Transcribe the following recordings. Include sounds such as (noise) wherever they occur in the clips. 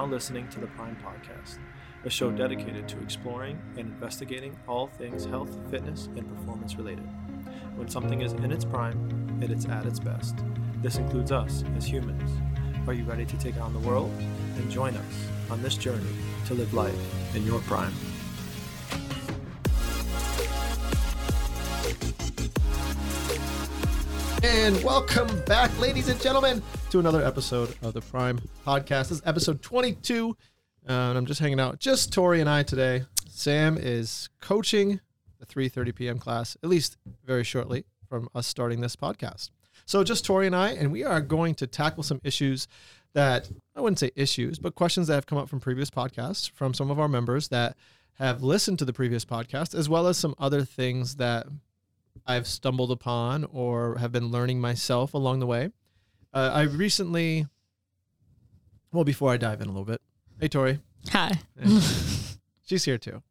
now listening to the Prime Podcast, a show dedicated to exploring and investigating all things health, fitness, and performance related. When something is in its prime it's at its best, this includes us as humans. Are you ready to take on the world? And join us on this journey to live life in your prime. And welcome back, ladies and gentlemen, to another episode of the Prime Podcast. This is episode 22. Uh, and I'm just hanging out, just Tori and I today. Sam is coaching the 3:30 p.m. class, at least very shortly from us starting this podcast. So just Tori and I, and we are going to tackle some issues that I wouldn't say issues, but questions that have come up from previous podcasts from some of our members that have listened to the previous podcast, as well as some other things that I've stumbled upon or have been learning myself along the way. Uh, I recently, well, before I dive in a little bit, hey Tori, Hi. (laughs) she's here too.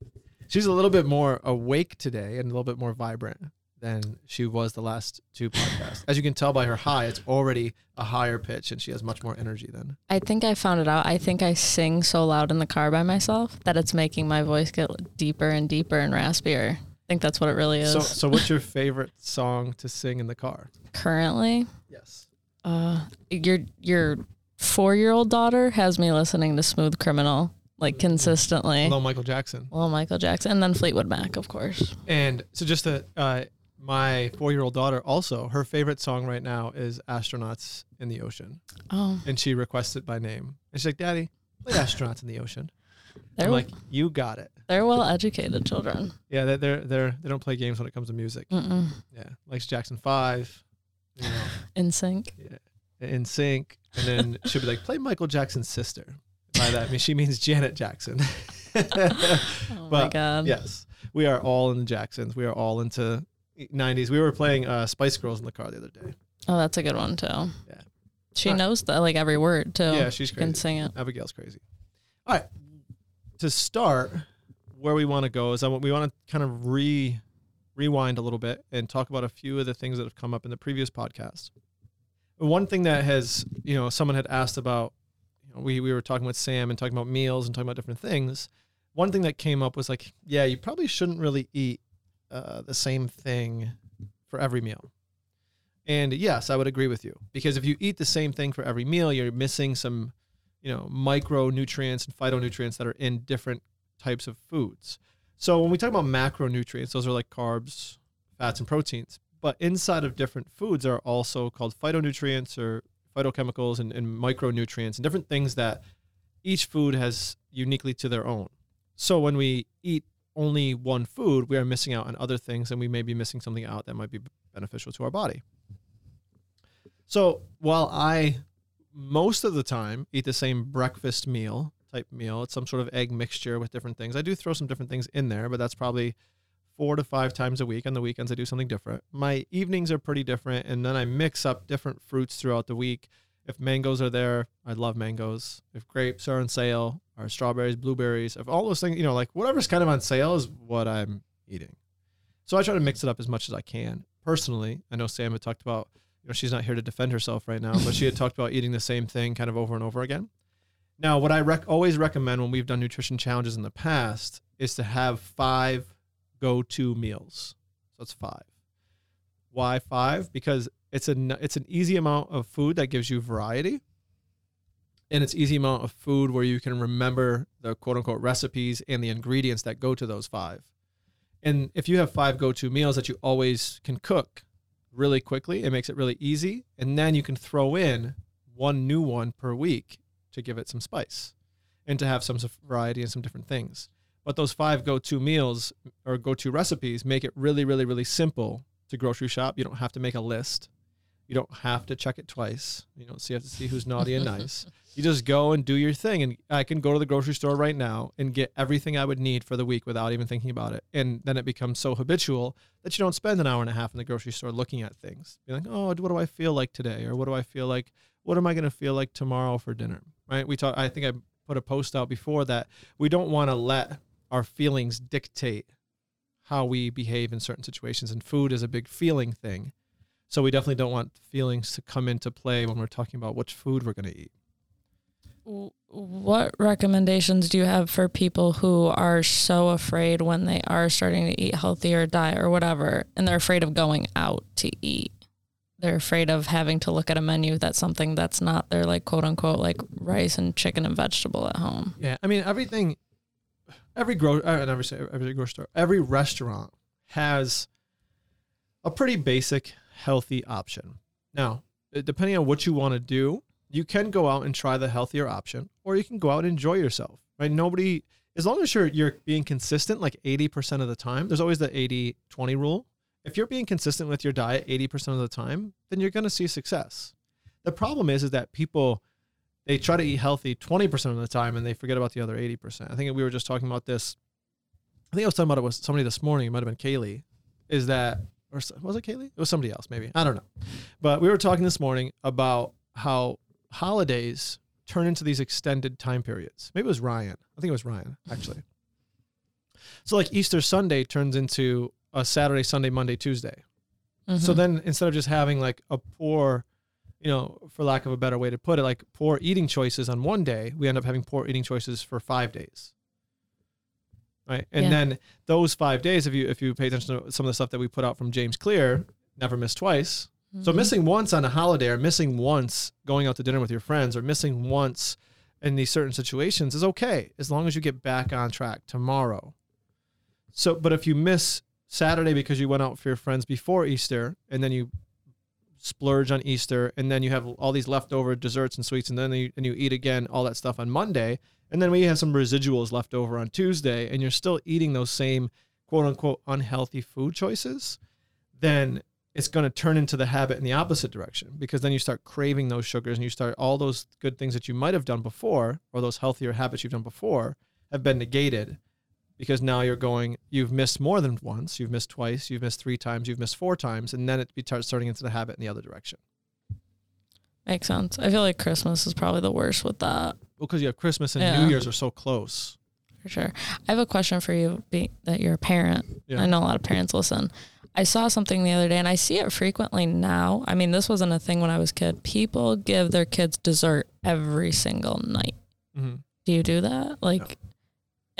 She's a little bit more awake today and a little bit more vibrant than she was the last two podcasts. As you can tell by her high, it's already a higher pitch and she has much more energy than. I think I found it out. I think I sing so loud in the car by myself that it's making my voice get deeper and deeper and raspier. I think that's what it really is. So, so what's your (laughs) favorite song to sing in the car? Currently, Yes. Uh, your your four year old daughter has me listening to Smooth Criminal like consistently. Hello, Michael Jackson. Well, Michael Jackson, and then Fleetwood Mac, of course. And so, just uh, my four year old daughter also, her favorite song right now is Astronauts in the Ocean. Oh. And she requests it by name. And she's like, Daddy, play Astronauts in the Ocean. They're I'm like, You got it. They're well educated children. Yeah, they're, they're, they're, they don't play games when it comes to music. Mm-mm. Yeah, likes Jackson 5. NSYNC. Yeah. NSYNC. And then she'll be like, play Michael Jackson's sister. By that, I mean, she means Janet Jackson. (laughs) oh but, my God. Yes. We are all in the Jacksons. We are all into 90s. We were playing uh, Spice Girls in the car the other day. Oh, that's a good one, too. Yeah. She right. knows the, like every word, too. Yeah, she's crazy. She can sing it. Abigail's crazy. All right. To start, where we want to go is I, we want to kind of re rewind a little bit and talk about a few of the things that have come up in the previous podcast. One thing that has, you know, someone had asked about, you know, we, we were talking with Sam and talking about meals and talking about different things. One thing that came up was like, yeah, you probably shouldn't really eat uh, the same thing for every meal. And yes, I would agree with you because if you eat the same thing for every meal, you're missing some, you know, micronutrients and phytonutrients that are in different types of foods. So when we talk about macronutrients, those are like carbs, fats, and proteins. But inside of different foods are also called phytonutrients or phytochemicals and, and micronutrients and different things that each food has uniquely to their own. So when we eat only one food, we are missing out on other things and we may be missing something out that might be beneficial to our body. So while I most of the time eat the same breakfast meal type meal, it's some sort of egg mixture with different things. I do throw some different things in there, but that's probably four to five times a week. On the weekends, I do something different. My evenings are pretty different, and then I mix up different fruits throughout the week. If mangoes are there, I love mangoes. If grapes are on sale, or strawberries, blueberries, if all those things, you know, like whatever's kind of on sale is what I'm eating. So I try to mix it up as much as I can. Personally, I know Sam had talked about, you know, she's not here to defend herself right now, but she had talked about eating the same thing kind of over and over again. Now, what I rec- always recommend when we've done nutrition challenges in the past is to have five go-to meals. So it's five. Why five? Because it's a n- it's an easy amount of food that gives you variety, and it's easy amount of food where you can remember the quote unquote recipes and the ingredients that go to those five. And if you have five go-to meals that you always can cook really quickly, it makes it really easy, and then you can throw in one new one per week to give it some spice and to have some variety and some different things. But those five go-to meals or go-to recipes make it really, really, really simple to grocery shop. You don't have to make a list. You don't have to check it twice. You don't see have to see who's naughty and nice. (laughs) You just go and do your thing. And I can go to the grocery store right now and get everything I would need for the week without even thinking about it. And then it becomes so habitual that you don't spend an hour and a half in the grocery store looking at things. Be like, oh, what do I feel like today? Or what do I feel like? What am I going to feel like tomorrow for dinner? Right? We talk. I think I put a post out before that we don't want to let our feelings dictate how we behave in certain situations. And food is a big feeling thing. So we definitely don't want feelings to come into play when we're talking about which food we're going to eat. What recommendations do you have for people who are so afraid when they are starting to eat healthy or diet or whatever, and they're afraid of going out to eat? They're afraid of having to look at a menu that's something that's not their like quote unquote like rice and chicken and vegetable at home. Yeah, I mean everything. Every gro never say every grocery store. Every restaurant has a pretty basic healthy option. Now, depending on what you want to do, you can go out and try the healthier option, or you can go out and enjoy yourself. Right? Nobody, as long as you're you're being consistent, like eighty percent of the time. There's always the 80-20 rule. If you're being consistent with your diet eighty percent of the time, then you're going to see success. The problem is, is that people they try to eat healthy 20% of the time and they forget about the other 80%. I think we were just talking about this. I think I was talking about it with somebody this morning. It might have been Kaylee. Is that, or was it Kaylee? It was somebody else, maybe. I don't know. But we were talking this morning about how holidays turn into these extended time periods. Maybe it was Ryan. I think it was Ryan, actually. So, like Easter Sunday turns into a Saturday, Sunday, Monday, Tuesday. So Mhm. then instead of just having like a poor, you know, for lack of a better way to put it, like poor eating choices on one day, we end up having poor eating choices for five days. Right. And Yeah. then those five days, if you if you pay attention to some of the stuff that we put out from James Clear, never miss twice. So Mhm. missing once on a holiday or missing once going out to dinner with your friends or missing once in these certain situations is okay as long as you get back on track tomorrow. So but if you miss Saturday because you went out for your friends before Easter and then you splurge on Easter and then you have all these leftover desserts and sweets and then you, and you eat again all that stuff on Monday. And then we have some residuals left over on Tuesday and you're still eating those same quote unquote unhealthy food choices, then it's going to turn into the habit in the opposite direction because then you start craving those sugars and you start all those good things that you might have done before or those healthier habits you've done before have been negated because now you're going you've missed more than once you've missed twice you've missed three times you've missed four times and then it be- starts turning into the habit in the other direction Makes sense. I feel like Christmas is probably the worst with that well because you have christmas and Yeah. new year's are so close for sure. I have a question for you, being that you're a parent. Yeah. I know a lot of parents listen. I saw something the other day, and I see it frequently now. I mean, this wasn't a thing when I was a kid. People give their kids dessert every single night. mm-hmm. Do you do that? Like,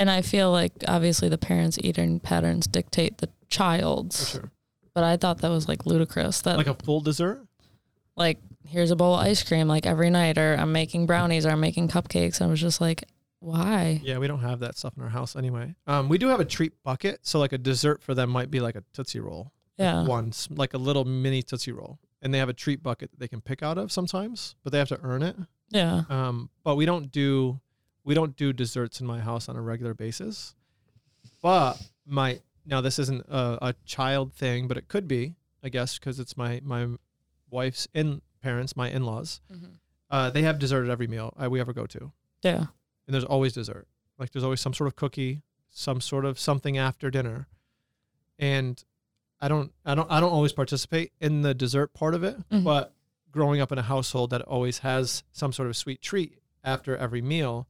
and I feel like obviously the parents' eating patterns dictate the for child's. sure But I thought that was like ludicrous. That like a full dessert like here's a bowl of ice cream like every night, or I'm making brownies, or I'm making cupcakes. I was just like, why? yeah we don't have that stuff in our house anyway um we do have a treat bucket so like a dessert for them might be like a tootsie roll Yeah. once like a little mini tootsie roll and they have a treat bucket that they can pick out of sometimes but they have to earn it Yeah. um but we don't do we don't do desserts in my house on a regular basis but my now this isn't a, a child thing but it could be i guess because it's my my wife's in parents my in-laws uh they have dessert at every meal uh, we ever go to Yeah. and there's always dessert. Like there's always some sort of cookie, some sort of something after dinner. And I don't I don't I don't always participate in the dessert part of it, Mhm. but growing up in a household that always has some sort of sweet treat after every meal,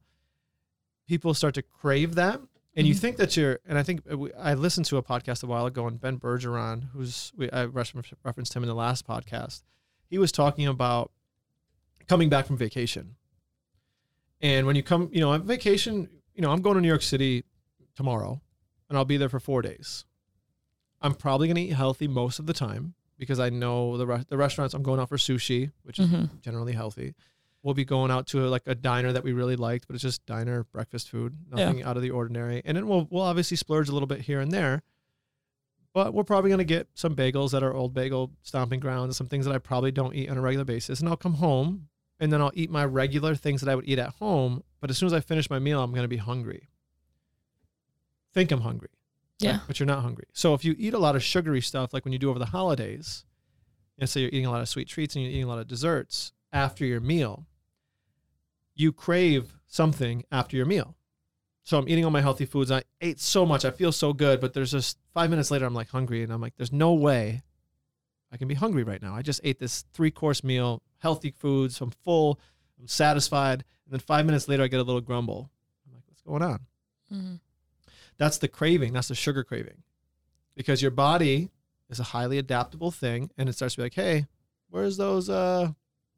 people start to crave that. And you Mhm. think that you're, and I think uh, we- I listened to a podcast a while ago, and Ben Bergeron, who's we, I referenced him in the last podcast, he was talking about coming back from vacation. And when you come, you know, on vacation, you know, I'm going to New York City tomorrow and I'll be there for four days. I'm probably going to eat healthy most of the time because I know the, re- the restaurants I'm going out for sushi, which is hmm generally healthy. We'll be going out to like a diner that we really liked, but it's just diner breakfast food, Yeah. nothing out of the ordinary. And then we'll, we'll obviously splurge a little bit here and there, but we're probably going to get some bagels at our old bagel stomping grounds, some things that I probably don't eat on a regular basis. And I'll come home and then I'll eat my regular things that I would eat at home. But as soon as I finish my meal, I'm going to be hungry. Think I'm hungry. Yeah. But you're not hungry. So if you eat a lot of sugary stuff, like when you do over the holidays, and say you're eating a lot of sweet treats and you're eating a lot of desserts after your meal, you crave something after your meal. So I'm eating all my healthy foods. I ate so much. I feel so good, but there's just five minutes later, I'm like hungry, and I'm like, there's no way I can be hungry right now. I just ate this three course meal, healthy foods. I'm full. I'm satisfied. And then five minutes later, I get a little grumble. I'm like, what's going on? hmm That's the craving. That's the sugar craving. Because your body is a highly adaptable thing and it starts to be like, hey, where's those uh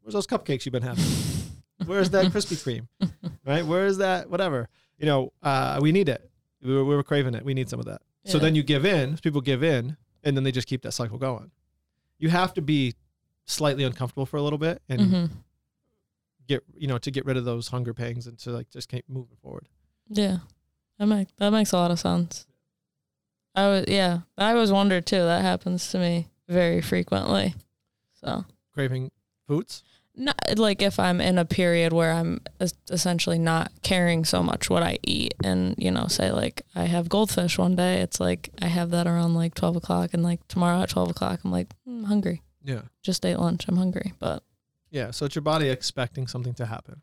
where's those cupcakes you've been having? (laughs) Where's that Krispy Kreme? (laughs) right? Where is that? Whatever. You know, uh, we need it. We were, we were craving it. We need some of that. So then you give in. People give in, and then they just keep that cycle going. You have to be slightly uncomfortable for a little bit and hmm get you know to get rid of those hunger pangs and to like just keep moving forward. Yeah, that makes that makes a lot of sense. I was yeah, I always wondered too. That happens to me very frequently. So Craving foods. Not like if I'm in a period where I'm essentially not caring so much what I eat, and you know, say like I have goldfish one day, it's like I have that around like twelve o'clock, and like tomorrow at twelve o'clock, I'm like "Hmm, I'm hungry. Yeah. Just ate lunch. I'm hungry, but Yeah. So it's your body expecting something to happen.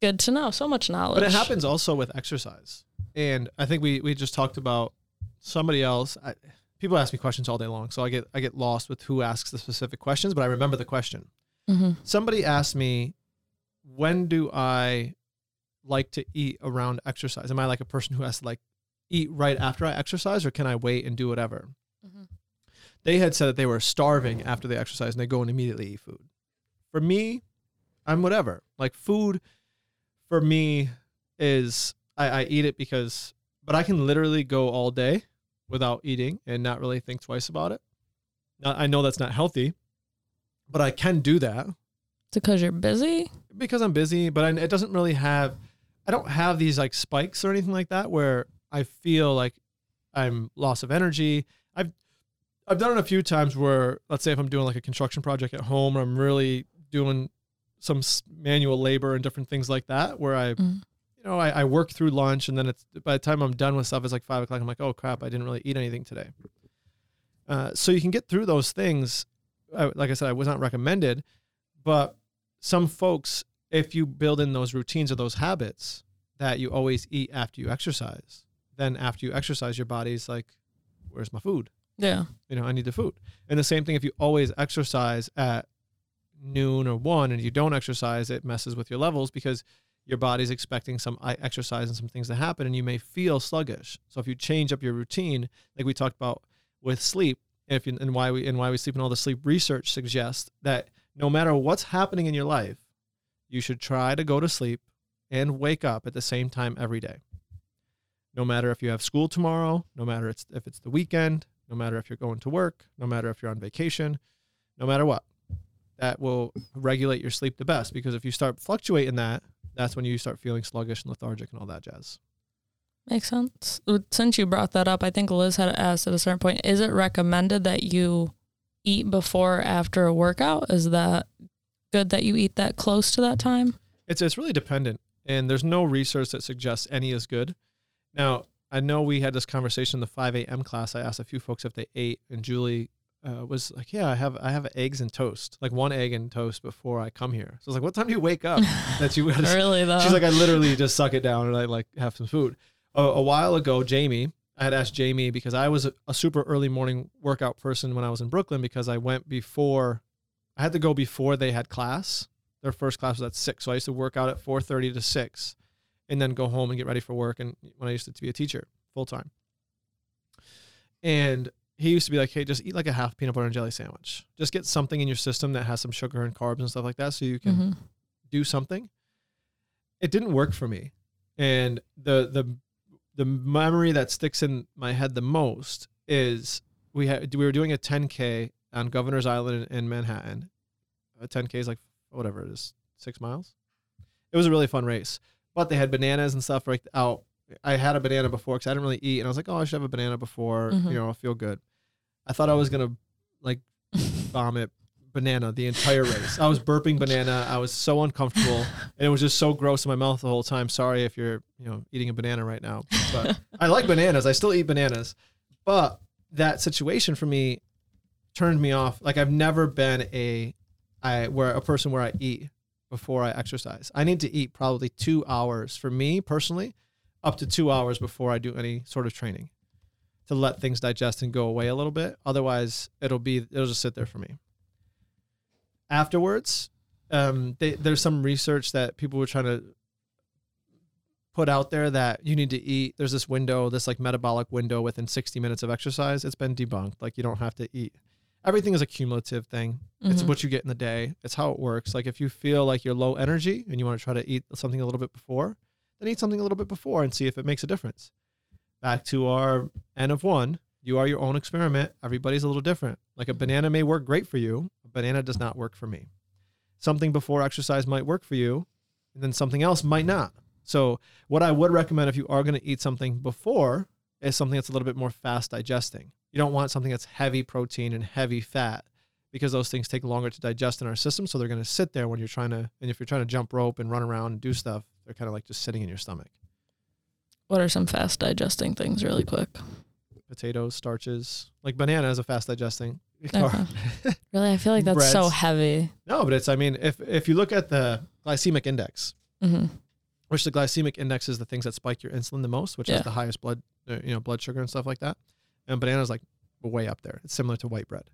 good to know. So much knowledge. But it happens also with exercise. And I think we we just talked about somebody else. I, people ask me questions all day long, so I get I get lost with who asks the specific questions, but I remember the question. Hmm Somebody asked me, "When do I like to eat around exercise? Am I like a person who has to like eat right after I exercise, or can I wait and do whatever?" Mhm. They had said that they were starving after they exercise and they go and immediately eat food. For me, I'm whatever. Like food, for me, is I, I eat it because, but I can literally go all day without eating and not really think twice about it. Now, I know that's not healthy, but I can do that It's because you're busy. because I'm busy, but I, it doesn't really have, I don't have these like spikes or anything like that where I feel like I'm loss of energy. I've, I've done it a few times where, let's say if I'm doing like a construction project at home or I'm really doing some manual labor and different things like that, where I, Mhm. you know, I, I work through lunch and then it's, by the time I'm done with stuff, it's like five o'clock. I'm like, oh crap, I didn't really eat anything today. Uh, so you can get through those things. Like I said, I was not recommended, but some folks, if you build in those routines or those habits that you always eat after you exercise, then after you exercise, your body's like, where's my food? Yeah. You know, I need the food. And the same thing if you always exercise at noon or one and you don't exercise, it messes with your levels because your body's expecting some exercise and some things to happen and you may feel sluggish. So if you change up your routine, like we talked about with sleep, if you, and why we and why we sleep and all the sleep research suggests that no matter what's happening in your life, you should try to go to sleep and wake up at the same time every day. No matter if you have school tomorrow, no matter it's, if it's the weekend, no matter if you're going to work, no matter if you're on vacation, no matter what. That will regulate your sleep the best because if you start fluctuating that, that's when you start feeling sluggish and lethargic and all that jazz. Makes sense. Since you brought that up, I think Liz had asked at a certain point, is it recommended that you eat before or after a workout? Is that good that you eat that close to that time? It's it's really dependent, and there's no research that suggests any is good. Now, I know we had this conversation in the 5 a.m. class. I asked a few folks if they ate, and Julie uh, was like, "Yeah, I have I have eggs and toast, like one egg and toast before I come here." So I was like, "What time do you wake up (laughs) that you?" really though. She's like, "I literally just suck it down and I like have some food." A, a while ago, Jamie, I had asked Jamie because I was a, a super early morning workout person when I was in Brooklyn because I went before, I had to go before they had class. Their first class was at six, so I used to work out at four thirty to six, and then go home and get ready for work. And when I used to be a teacher full time, and he used to be like, "Hey, just eat like a half peanut butter and jelly sandwich. Just get something in your system that has some sugar and carbs and stuff like that, so you can Mhm. do something." It didn't work for me, and the the the memory that sticks in my head the most is we had we were doing a 10k on Governor's Island in, in Manhattan. A 10k is like whatever it is, six miles. It was a really fun race, but they had bananas and stuff right out. I had a banana before because I didn't really eat, and I was like, "Oh, I should have a banana before, Mhm. you know, I'll feel good." I thought I was gonna like vomit banana the entire race. I was burping banana. (laughs) I was so uncomfortable, and it was just so gross in my mouth the whole time. Sorry if you're, you know, eating a banana right now, but (laughs) I like bananas. I still eat bananas, but that situation for me turned me off. Like I've never been a, I where a person where I eat before I exercise. I need to eat probably two hours for me personally, up to two hours before I do any sort of training, to let things digest and go away a little bit. Otherwise, it'll be it'll just sit there for me. Afterwards, um, they, there's some research that people were trying to put out there that you need to eat. There's this window, this like metabolic window within 60 minutes of exercise. It's been debunked. Like you don't have to eat everything is a cumulative thing. It's Mhm. what you get in the day. It's how it works. Like if you feel like you're low energy and you want to try to eat something a little bit before, then eat something a little bit before and see if it makes a difference. Back to our N of one, you are your own experiment. Everybody's a little different. Like a banana may work great for you, a banana does not work for me. Something before exercise might work for you, and then something else might not. So, what I would recommend if you are going to eat something before is something that's a little bit more fast digesting. You don't want something that's heavy protein and heavy fat because those things take longer to digest in our system. So they're going to sit there when you're trying to, and if you're trying to jump rope and run around and do stuff, they're kind of like just sitting in your stomach. What are some fast digesting things, really quick? Potatoes, starches, like banana is a fast digesting. Okay. Really, I feel like that's so heavy. no, but it's, I mean, if, if you look at the glycemic index, hmm which the glycemic index is the things that spike your insulin the most, which Yeah. is the highest blood, uh, you know, blood sugar and stuff like that. And banana's like way up there. It's similar to white bread.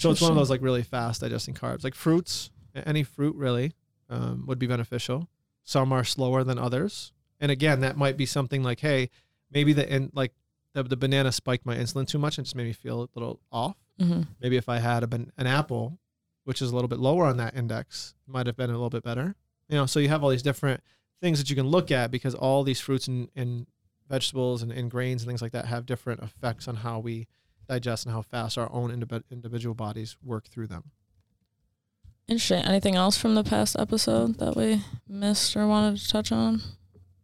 So it's one of those like really fast digesting carbs. Like fruits, any fruit really um, would be beneficial. Some are slower than others. And again, that might be something like, hey, maybe the in, like the, the banana spiked my insulin too much and just made me feel a little off. Hmm Maybe if I had a, an apple, which is a little bit lower on that index, might have been a little bit better. You know, so you have all these different things that you can look at because all these fruits and, and vegetables and, and grains and things like that have different effects on how we digest and how fast our own indiv- individual bodies work through them. Interesting. Anything else from the past episode that we missed or wanted to touch on?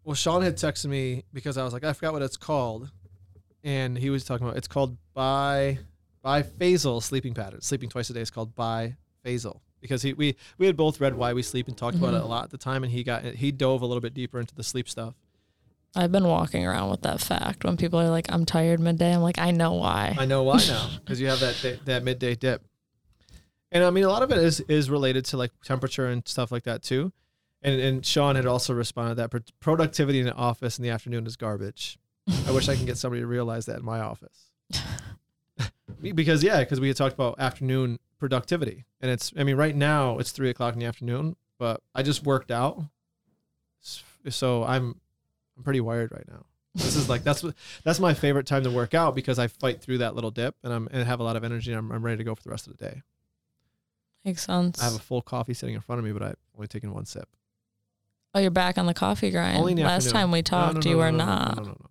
Well, Sean had texted me because I was like, I forgot what it's called, and he was talking about it's called bi biphasal sleeping pattern. Sleeping twice a day is called biphasal because he we we had both read why we sleep and talked about it a mm-hmm. lot at the time, and he got he dove a little bit deeper into the sleep stuff. I've been walking around with that fact. When people are like, "I'm tired midday," I'm like, "I know why." I know why now (laughs) because you have that day, that midday dip, and I mean a lot of it is is related to like temperature and stuff like that too. And and Sean had also responded that productivity in the office in the afternoon is garbage. I wish I can get somebody to realize that in my office. (laughs) because yeah, because we had talked about afternoon productivity, and it's I mean right now it's three o'clock in the afternoon, but I just worked out, so I'm I'm pretty wired right now. This is like that's that's my favorite time to work out because I fight through that little dip and I'm and have a lot of energy and I'm, I'm ready to go for the rest of the day. Makes sense. I have a full coffee sitting in front of me, but I've only taken one sip. oh, you're back on the coffee grind. Only in the Last afternoon. time we talked, no, no, you no, were no, no, not. No, no, no.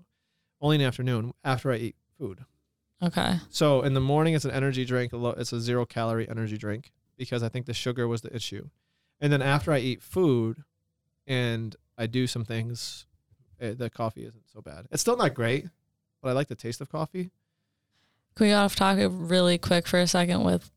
Only in the afternoon after I eat food. Okay. So in the morning, it's an energy drink. It's a zero calorie energy drink because I think the sugar was the issue. And then after I eat food and I do some things, eh, the coffee isn't so bad. It's still not great, but I like the taste of coffee. Can we get off topic really quick for a second with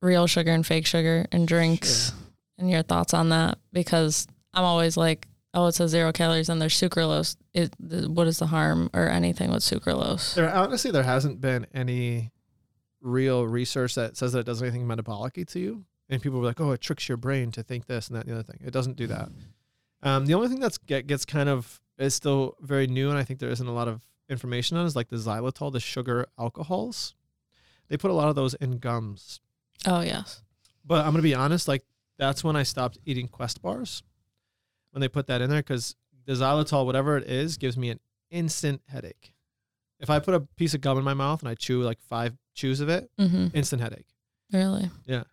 real sugar and fake sugar and drinks Sure. and your thoughts on that? Because I'm always like, oh, it says zero calories and there's sucralose. It, what is the harm or anything with sucralose? There honestly there hasn't been any real research that says that it does anything metabolically to you. And people were like, "Oh, it tricks your brain to think this and that and the other thing." It doesn't do that. Um, the only thing that's get, gets kind of is still very new, and I think there isn't a lot of information on is like the xylitol, the sugar alcohols. They put a lot of those in gums. Oh, yes. But I'm gonna be honest, like that's when I stopped eating Quest bars. When they put that in there, because the xylitol, whatever it is, gives me an instant headache. If I put a piece of gum in my mouth and I chew like five chews of it, Mm-hmm. instant headache. Really? Yeah.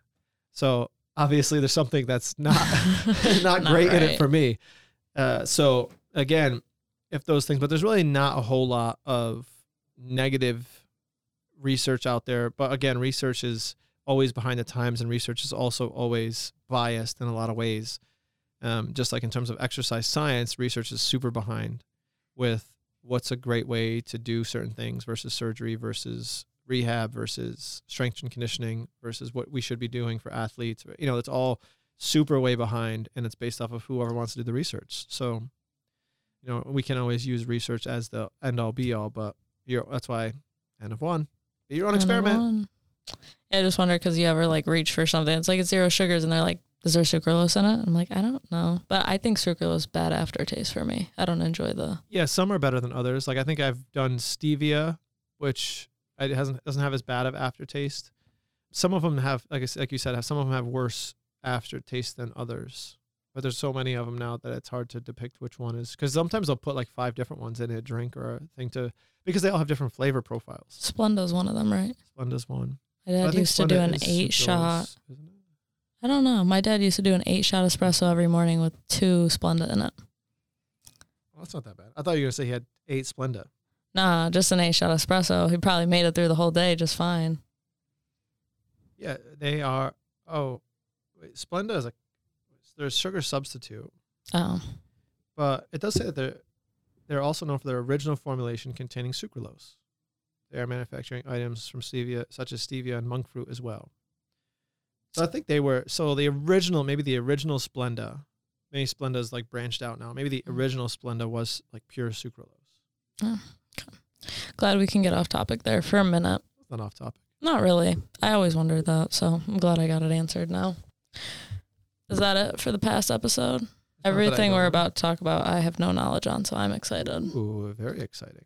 So obviously there's something that's (laughs) not (laughs) not, Not great in it for me. Uh, so again, if those things, but there's really not a whole lot of negative research out there. But again, research is always behind the times, and research is also always biased in a lot of ways. Um, just like in terms of exercise science, research is super behind with what's a great way to do certain things versus surgery versus rehab versus strength and conditioning versus what we should be doing for athletes. You know, it's all super way behind and it's based off of whoever wants to do the research. So, you know, we can always use research as the end all be all, but you're, that's why N of one. Be your own experiment. Yeah, I just wonder because you ever like reach for something. It's like it's zero sugars, and they're like, "Is there sucralose in it?" I'm like, I don't know, but I think sucralose bad aftertaste for me. I don't enjoy the. Yeah, some are better than others. Like I think I've done stevia, which it hasn't doesn't have as bad of aftertaste. Some of them have, like I, like you said, have some of them have worse aftertaste than others. But there's so many of them now that it's hard to depict which one is. Because sometimes they'll put like five different ones in a drink or a thing to because they all have different flavor profiles. Splenda's one of them, right? Splenda's one. My I dad used to do an eight sucralose, shot. isn't it? I don't know. My dad used to do an eight shot espresso every morning with two Splenda in it. Well, that's not that bad. I thought you were gonna say he had eight Splenda. Nah, just an eight shot espresso. He probably made it through the whole day just fine. Yeah, they are. Oh, wait, Splenda is a there's sugar substitute, Oh, but it does say that they're they're also known for their original formulation containing sucralose. They are manufacturing items from stevia, such as stevia and monk fruit as well. So I think they were so the original, maybe the original Splenda. Maybe Splenda's like branched out now. Maybe the mm. original Splenda was like pure sucralose. glad we can get off topic there for a minute. Not off topic. Not really. I always wondered that, so I'm glad I got it answered now. Is that it for the past episode? Everything we're about to talk about, I have no knowledge on, so I'm excited. Ooh, very exciting.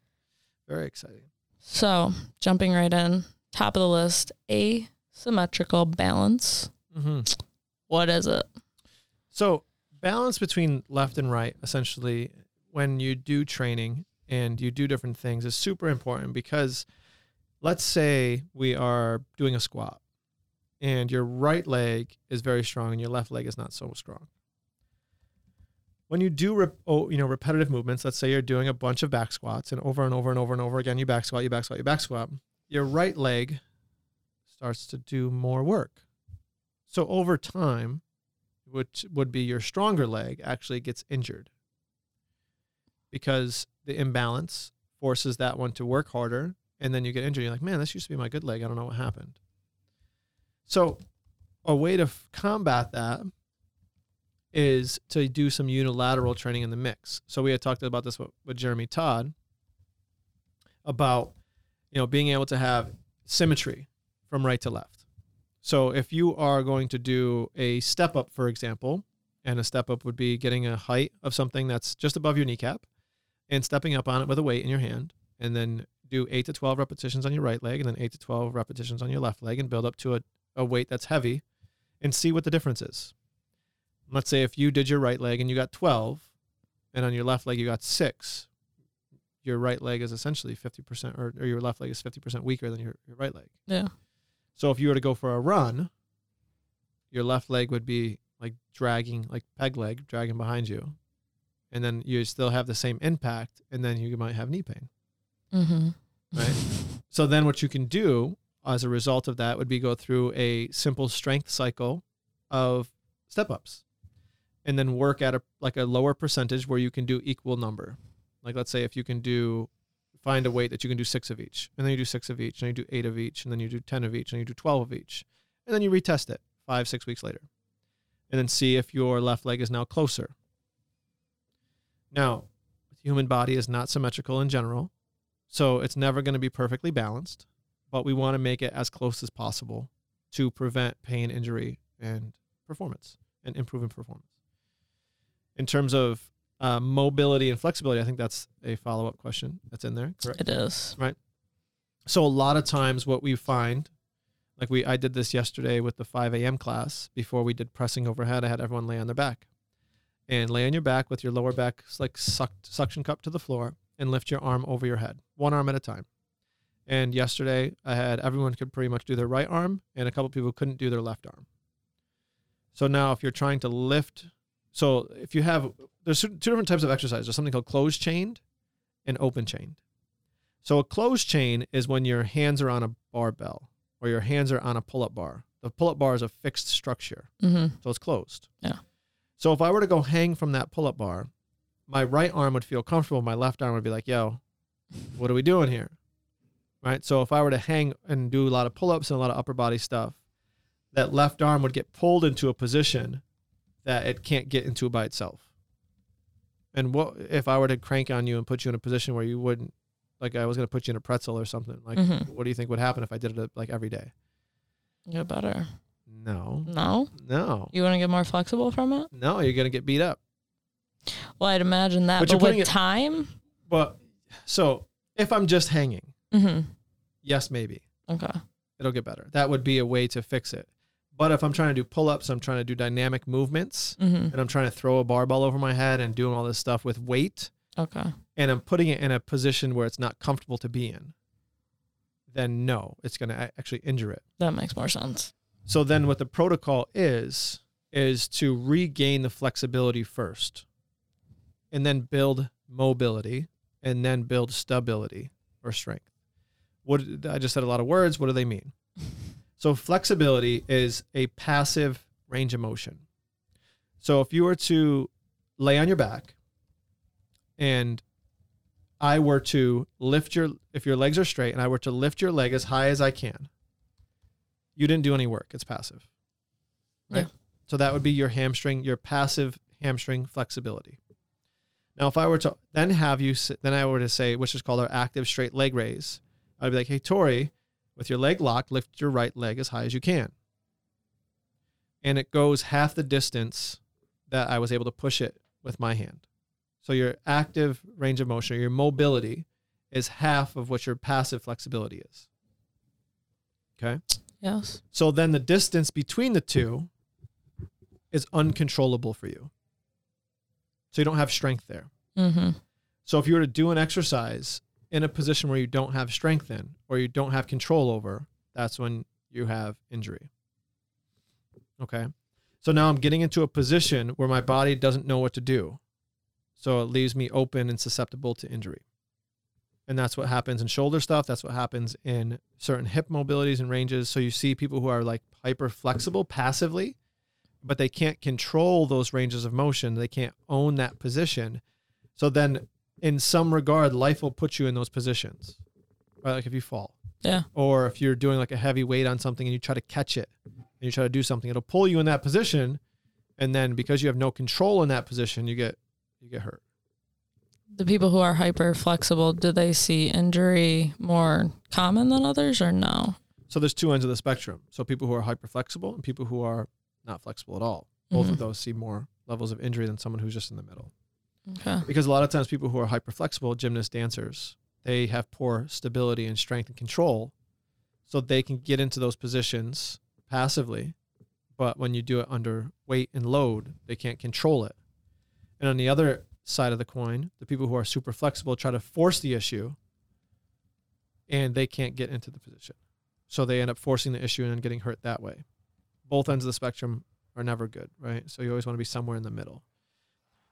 Very exciting. So, jumping right in, top of the list, asymmetrical balance. Mm-hmm. What is it? So balance between left and right, essentially, when you do training and you do different things, is super important because let's say we are doing a squat and your right leg is very strong and your left leg is not so strong. When you do rep- oh, you know repetitive movements, let's say you're doing a bunch of back squats and over and over and over and over again, you back squat, you back squat, you back squat, your right leg starts to do more work. So over time, which would be your stronger leg, actually gets injured because the imbalance forces that one to work harder, and then you get injured. You're like, man, this used to be my good leg. I don't know what happened. So, a way to f- combat that is to do some unilateral training in the mix. So we had talked about this with, with Jeremy Todd about you know being able to have symmetry from right to left. So if you are going to do a step up, for example, and a step up would be getting a height of something that's just above your kneecap and stepping up on it with a weight in your hand, and then do eight to 12 repetitions on your right leg and then eight to 12 repetitions on your left leg and build up to a, a weight that's heavy and see what the difference is. Let's say if you did your right leg and you got 12 and on your left leg you got six, your right leg is essentially 50% or, or your left leg is 50% weaker than your, your right leg. Yeah. So if you were to go for a run, your left leg would be like dragging, like peg leg, dragging behind you. And then you still have the same impact, and then you might have knee pain. Mm-hmm. Right. So then what you can do as a result of that would be go through a simple strength cycle of step ups and then work at a like a lower percentage where you can do equal number. Like let's say if you can do find a weight that you can do six of each, and then you do six of each, and you do eight of each, and then you do ten of each, and you do twelve of each, and then you retest it five, six weeks later, and then see if your left leg is now closer. Now, the human body is not symmetrical in general, so it's never going to be perfectly balanced, but we want to make it as close as possible to prevent pain, injury, and performance and improving performance. In terms of uh, mobility and flexibility, I think that's a follow up question that's in there. Correct. It is. Right. So a lot of times, what we find, like we, I did this yesterday with the 5 a.m. class before we did pressing overhead. I had everyone lay on their back, and lay on your back with your lower back like sucked, suction cup to the floor, and lift your arm over your head, one arm at a time. And yesterday, I had everyone could pretty much do their right arm, and a couple people couldn't do their left arm. So now, if you're trying to lift, so if you have, there's two different types of exercise. There's something called closed chained and open chained. So a closed chain is when your hands are on a barbell or your hands are on a pull-up bar. The pull-up bar is a fixed structure, Mm-hmm. so it's closed. Yeah. So if I were to go hang from that pull-up bar, my right arm would feel comfortable. My left arm would be like, "Yo, what are we doing here?" Right. So if I were to hang and do a lot of pull-ups and a lot of upper body stuff, that left arm would get pulled into a position that it can't get into by itself. And what if I were to crank on you and put you in a position where you wouldn't, like I was going to put you in a pretzel or something? Like, Mhm. what do you think would happen if I did it like every day? Get better. No, No? no, You want to get more flexible from it? no. You're going to get beat up. Well, I'd imagine that. But But, you're with it- time? But so if I'm just hanging, Mm-hmm. yes, maybe Okay. it'll get better. That would be a way to fix it. But if I'm trying to do pull-ups, I'm trying to do dynamic movements, Mm-hmm. and I'm trying to throw a barbell over my head and doing all this stuff with weight, Okay. and I'm putting it in a position where it's not comfortable to be in, then no, it's going to actually injure it. That makes more sense. So then what the protocol is is to regain the flexibility first and then build mobility and then build stability or strength. What I just said a lot of words, what do they mean? So flexibility is a passive range of motion. So if you were to lay on your back and I were to lift your if your legs are straight and I were to lift your leg as high as I can, you didn't do any work. It's passive. Right? Yeah. So that would be your hamstring, your passive hamstring flexibility. Now, if I were to then have you, s- then I were to say, which is called our active straight leg raise, I'd be like, hey, Tori, with your leg locked, lift your right leg as high as you can. And it goes half the distance that I was able to push it with my hand. So your active range of motion, your mobility, is half of what your passive flexibility is. Okay. Yes. So then the distance between the two is uncontrollable for you. So you don't have strength there. Mm-hmm. So if you were to do an exercise in a position where you don't have strength in or you don't have control over, that's when you have injury. Okay. So now I'm getting into a position where my body doesn't know what to do. So it leaves me open and susceptible to injury. And that's what happens in shoulder stuff. That's what happens in certain hip mobilities and ranges. So you see people who are like hyper flexible passively, but they can't control those ranges of motion. They can't own that position. So then, in some regard, life will put you in those positions, right? Like if you fall, Yeah. or if you're doing like a heavy weight on something and you try to catch it and you try to do something, it'll pull you in that position. And then because you have no control in that position, you get you get hurt. The people who are hyper flexible, do they see injury more common than others or no? So there's two ends of the spectrum. So people who are hyper flexible and people who are not flexible at all. Both of Mhm. those see more levels of injury than someone who's just in the middle. Okay. Because a lot of times people who are hyper flexible, gymnasts, dancers, they have poor stability and strength and control. So they can get into those positions passively. But when you do it under weight and load, they can't control it. And on the other side of the coin, the people who are super flexible try to force the issue and they can't get into the position. So they end up forcing the issue and then getting hurt that way. Both ends of the spectrum are never good, right? So you always want to be somewhere in the middle.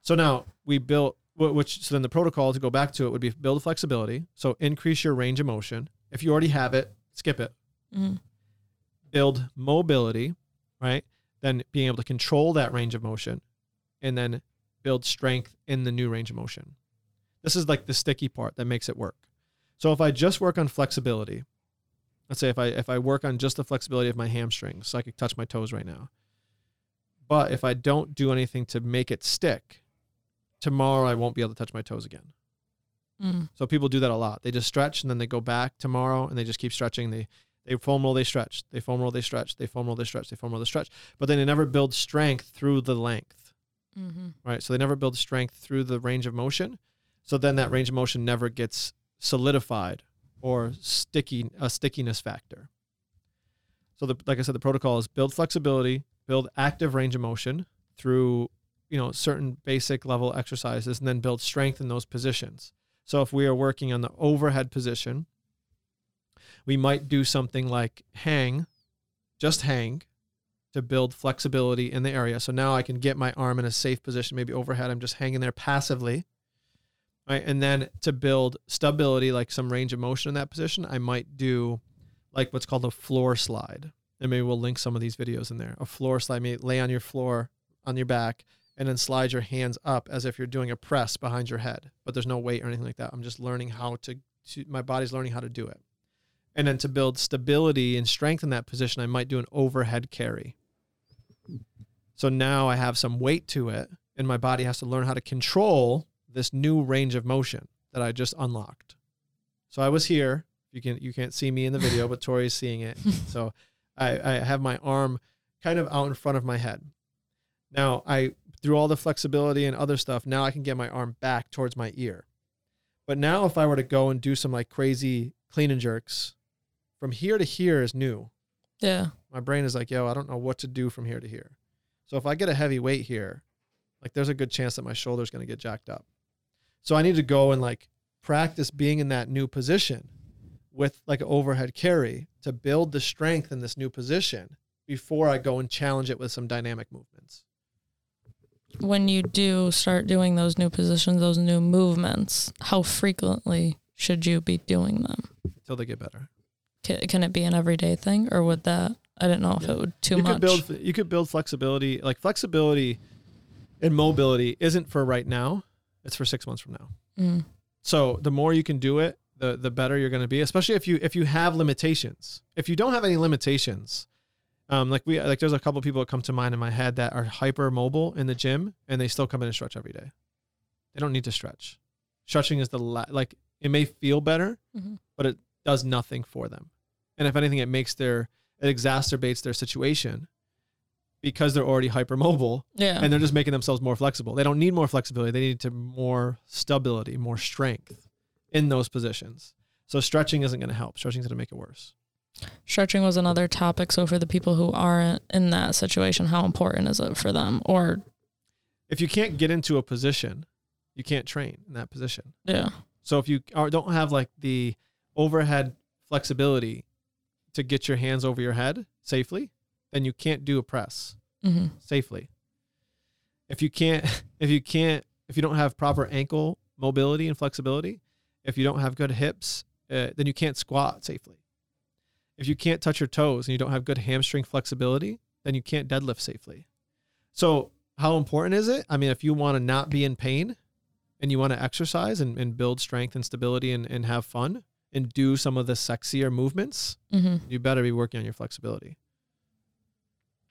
So now we built, which so then the protocol to go back to it would be build flexibility. So increase your range of motion. If you already have it, skip it. Mm. Build mobility, right? Then being able to control that range of motion, and then build strength in the new range of motion. This is like the sticky part that makes it work. So if I just work on flexibility, let's say if I if I work on just the flexibility of my hamstrings, so I could touch my toes right now. But if I don't do anything to make it stick, tomorrow I won't be able to touch my toes again. Mm. So people do that a lot. They just stretch and then they go back tomorrow and they just keep stretching. They they foam roll, they stretch. They foam roll, they stretch. They foam roll, they stretch. They foam roll, they stretch. But then they never build strength through the length, Mm-hmm. right? So they never build strength through the range of motion. So then that range of motion never gets solidified or sticky a stickiness factor. So the, like I said, the protocol is build flexibility, build active range of motion through you know certain basic level exercises, and then build strength in those positions. So if we are working on the overhead position, we might do something like hang, just hang, to build flexibility in the area. So now I can get my arm in a safe position, maybe overhead. I'm just hanging there passively. Right. And then to build stability, like some range of motion in that position, I might do like what's called a floor slide. And maybe we'll link some of these videos in there. A floor slide, maybe lay on your floor on your back and then slide your hands up as if you're doing a press behind your head. But there's no weight or anything like that. I'm just learning how to, to my body's learning how to do it. And then to build stability and strength in that position, I might do an overhead carry. So now I have some weight to it, and my body has to learn how to control this new range of motion that I just unlocked. So I was here. You can you can't see me in the video, but Tori's seeing it. (laughs) So I, I have my arm kind of out in front of my head. Now I through all the flexibility and other stuff, now I can get my arm back towards my ear. But now if I were to go and do some like crazy clean and jerks, from here to here is new Yeah. my brain is like, yo, I don't know what to do from here to here. So if I get a heavy weight here, like there's a good chance that my shoulder's going to get jacked up. So I need to go and like practice being in that new position with like an overhead carry to build the strength in this new position before I go and challenge it with some dynamic movements. When you do start doing those new positions, those new movements, how frequently should you be doing them? Until they get better. Can, can it be an everyday thing, or would that? I didn't know if Yeah. it would too you much. could build you could build flexibility like flexibility and mobility isn't for right now it's for six months from now Mm. so the more you can do it the the better you're going to be especially if you if you have limitations if you don't have any limitations um like we like there's a couple people that come to mind in my head that are hyper mobile in the gym and they still come in and stretch every day they don't need to stretch stretching is the la- like it may feel better Mhm. but it does nothing for them and if anything it makes their it exacerbates their situation because they're already hypermobile Yeah. and they're just making themselves more flexible. They don't need more flexibility. They need to more stability, more strength in those positions. So stretching isn't going to help. Stretching is going to make it worse. Stretching was another topic. So for the people who aren't in that situation, how important is it for them? Or If you can't get into a position, you can't train in that position. yeah, So if you are, don't have like the overhead flexibility to get your hands over your head safely, then you can't do a press. hmm safely. If you can't, (laughs) if you can't, if you don't have proper ankle mobility and flexibility, if you don't have good hips, uh, then you can't squat safely. If you can't touch your toes and you don't have good hamstring flexibility, then you can't deadlift safely. So, how important is it? I mean, if you want to not be in pain and you want to exercise and, and build strength and stability and, and have fun and do some of the sexier movements, hmm you better be working on your flexibility.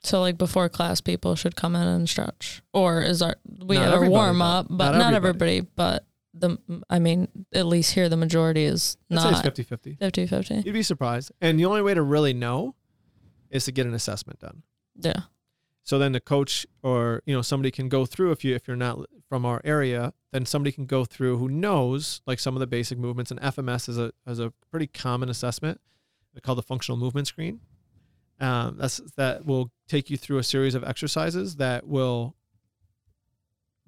So like before class, people should come in and stretch, or is our we Not have a warm up, but Not not, everybody. everybody. But the I mean, at least here the majority is I'd say it's not 50 50. 50 50. You'd be surprised. And the only way to really know is to get an assessment done. Yeah. So then the coach or you know somebody can go through if you if you're not from our area, then somebody can go through who knows like some of the basic movements. And FMS is a is a pretty common assessment. They call the functional movement screen. Um, that's that will take you through a series of exercises that will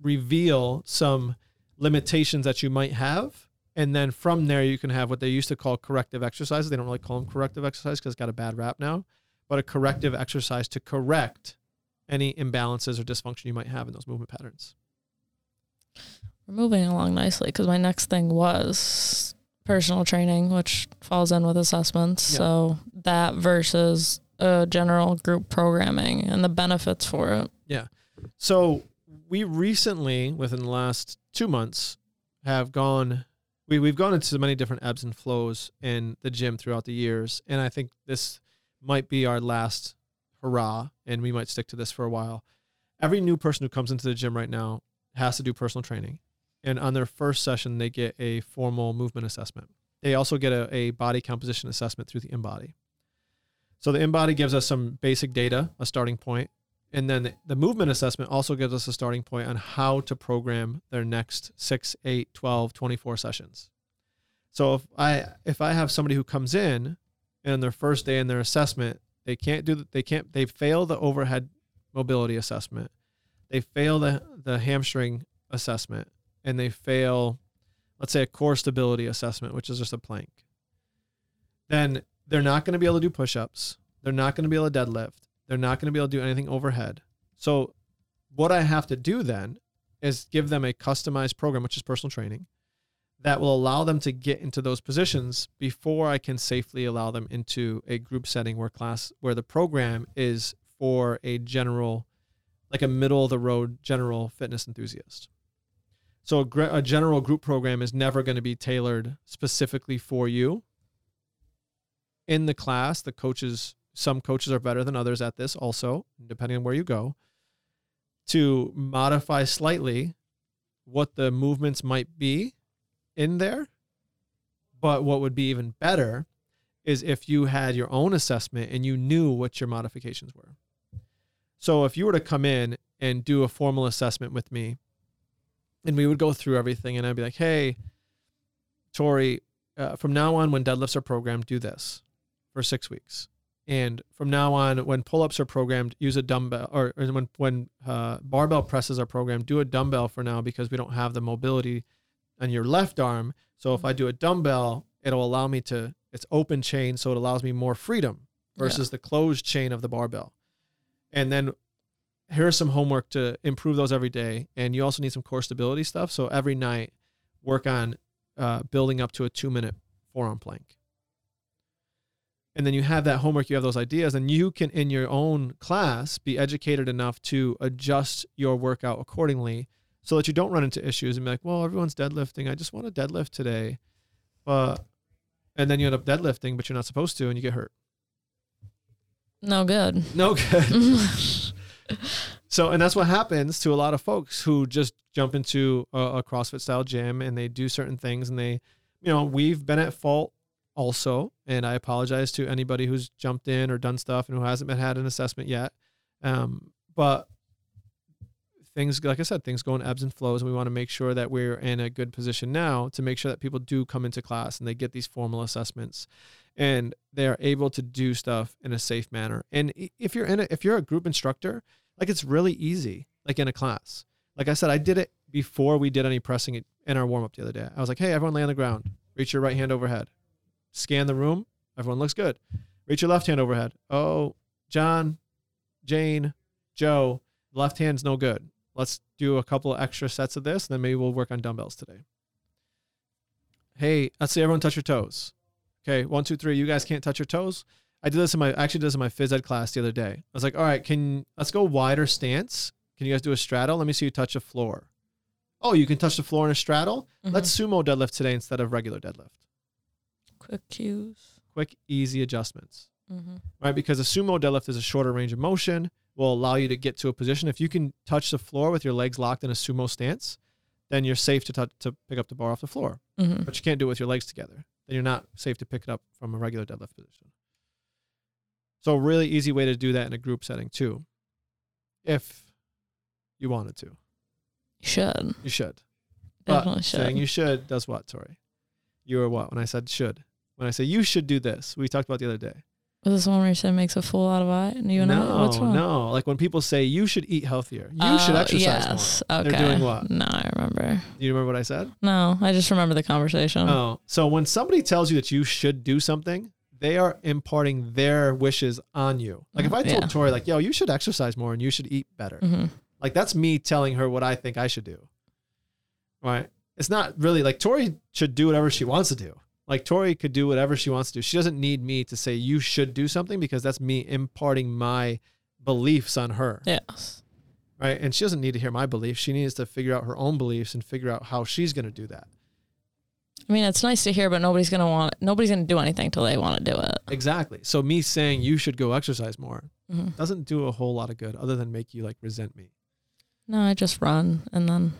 reveal some limitations that you might have and then from there you can have what they used to call corrective exercises they don't really call them corrective exercise because it's got a bad rap now but a corrective exercise to correct any imbalances or dysfunction you might have in those movement patterns We're moving along nicely because my next thing was personal training, which falls in with assessments. Yeah. So that versus uh, general group programming and the benefits for it. Yeah. So we recently within the last two months have gone we, we've gone into many different ebbs and flows in the gym throughout the years and i think this might be our last hurrah and we might stick to this for a while every new person who comes into the gym right now has to do personal training and on their first session they get a formal movement assessment they also get a, a body composition assessment through the InBody. So the InBody gives us some basic data, a starting point, and then the, movement assessment also gives us a starting point on how to program their next 6, 8, 12, 24 sessions. So if I if I have somebody who comes in and on their first day in their assessment, they can't do the, they can't they fail the overhead mobility assessment. They fail the the hamstring assessment and they fail let's say a core stability assessment, which is just a plank, then they're not going to be able to do push ups. They're not going to be able to deadlift. They're not going to be able to do anything overhead. So, what I have to do then is give them a customized program, which is personal training, that will allow them to get into those positions before I can safely allow them into a group setting where class, where the program is for a general, like a middle of the road general fitness enthusiast. So a, a general group program is never going to be tailored specifically for you. In the class, the coaches, some coaches are better than others at this also, depending on where you go, to modify slightly what the movements might be in there. But what would be even better is if you had your own assessment and you knew what your modifications were. So if you were to come in and do a formal assessment with me, and we would go through everything, and I'd be like, "Hey, Tori, uh, from now on, when deadlifts are programmed, do this for six weeks, and from now on, when pull-ups are programmed, use a dumbbell, or, or when when uh, barbell presses are programmed, do a dumbbell for now because we don't have the mobility on your left arm. So if I do a dumbbell, it'll allow me to it's open chain, so it allows me more freedom versus the closed chain of the barbell. And then here's some homework to improve those every day. And you also need some core stability stuff. So every night, work on uh, building up to a two minute forearm plank. And then you have that homework, you have those ideas, and you can, in your own class, be educated enough to adjust your workout accordingly so that you don't run into issues and be like, well, everyone's deadlifting. I just want to deadlift today. But, and then you end up deadlifting, but you're not supposed to, and you get hurt. No good. No good. (laughs) so, and that's what happens to a lot of folks who just jump into a, a CrossFit style gym and they do certain things and they, you know, we've been at fault also. And I apologize to anybody who's jumped in or done stuff and who hasn't been had an assessment yet. Um, but things, like I said, things go in ebbs and flows. And we want to make sure that we're in a good position now to make sure that people do come into class and they get these formal assessments and they are able to do stuff in a safe manner. And if you're in a, if you're a group instructor, like it's really easy, like in a class. Like I said, I did it before we did any pressing in our warm up the other day. I was like, hey, everyone lay on the ground, reach your right hand overhead, scan the room. Everyone looks good. Reach your left hand overhead. Oh, John, Jane, Joe, left hand's no good. Let's do a couple of extra sets of this, and then maybe we'll work on dumbbells today. Hey, let's see everyone touch your toes. Okay, one, two, three. You guys can't touch your toes. I did this in my actually did this in my phys ed class the other day. I was like, all right, can let's go wider stance. Can you guys do a straddle? Let me see you touch the floor. Oh, you can touch the floor in a straddle? Mhm. Let's sumo deadlift today instead of regular deadlift. Quick cues. Quick, easy adjustments. Mm-hmm. Right? Because a sumo deadlift is a shorter range of motion, will allow you to get to a position. If you can touch the floor with your legs locked in a sumo stance, then you're safe to touch to pick up the bar off the floor. Mm-hmm. But you can't do it with your legs together. Then you're not safe to pick it up from a regular deadlift position. So a really easy way to do that in a group setting too. If you wanted to. You should. You should. But Definitely should. saying you should does what, Tori? You are what? When I said should. When I say you should do this, we talked about the other day. Was this one where you said makes a fool out of I? And you and I? no, What's one? no. Like when people say you should eat healthier, you should Oh, exercise yes. more. Okay. They're doing what? No, I remember. Do you remember what I said? No, I just remember the conversation. Oh, so when somebody tells you that you should do something, they are imparting their wishes on you. Like if I told Yeah. Tori, like, yo, you should exercise more and you should eat better. hmm Like that's me telling her what I think I should do. Right? It's not really like Tori should do whatever she wants to do. Like Tori could do whatever she wants to do. She doesn't need me to say you should do something because that's me imparting my beliefs on her. Yes. Right? And she doesn't need to hear my beliefs. She needs to figure out her own beliefs and figure out how she's going to do that. I mean, it's nice to hear, but nobody's gonna want. Nobody's gonna do anything till they want to do it. Exactly. So me saying you should go exercise more hmm doesn't do a whole lot of good other than make you like resent me. No, I just run and then.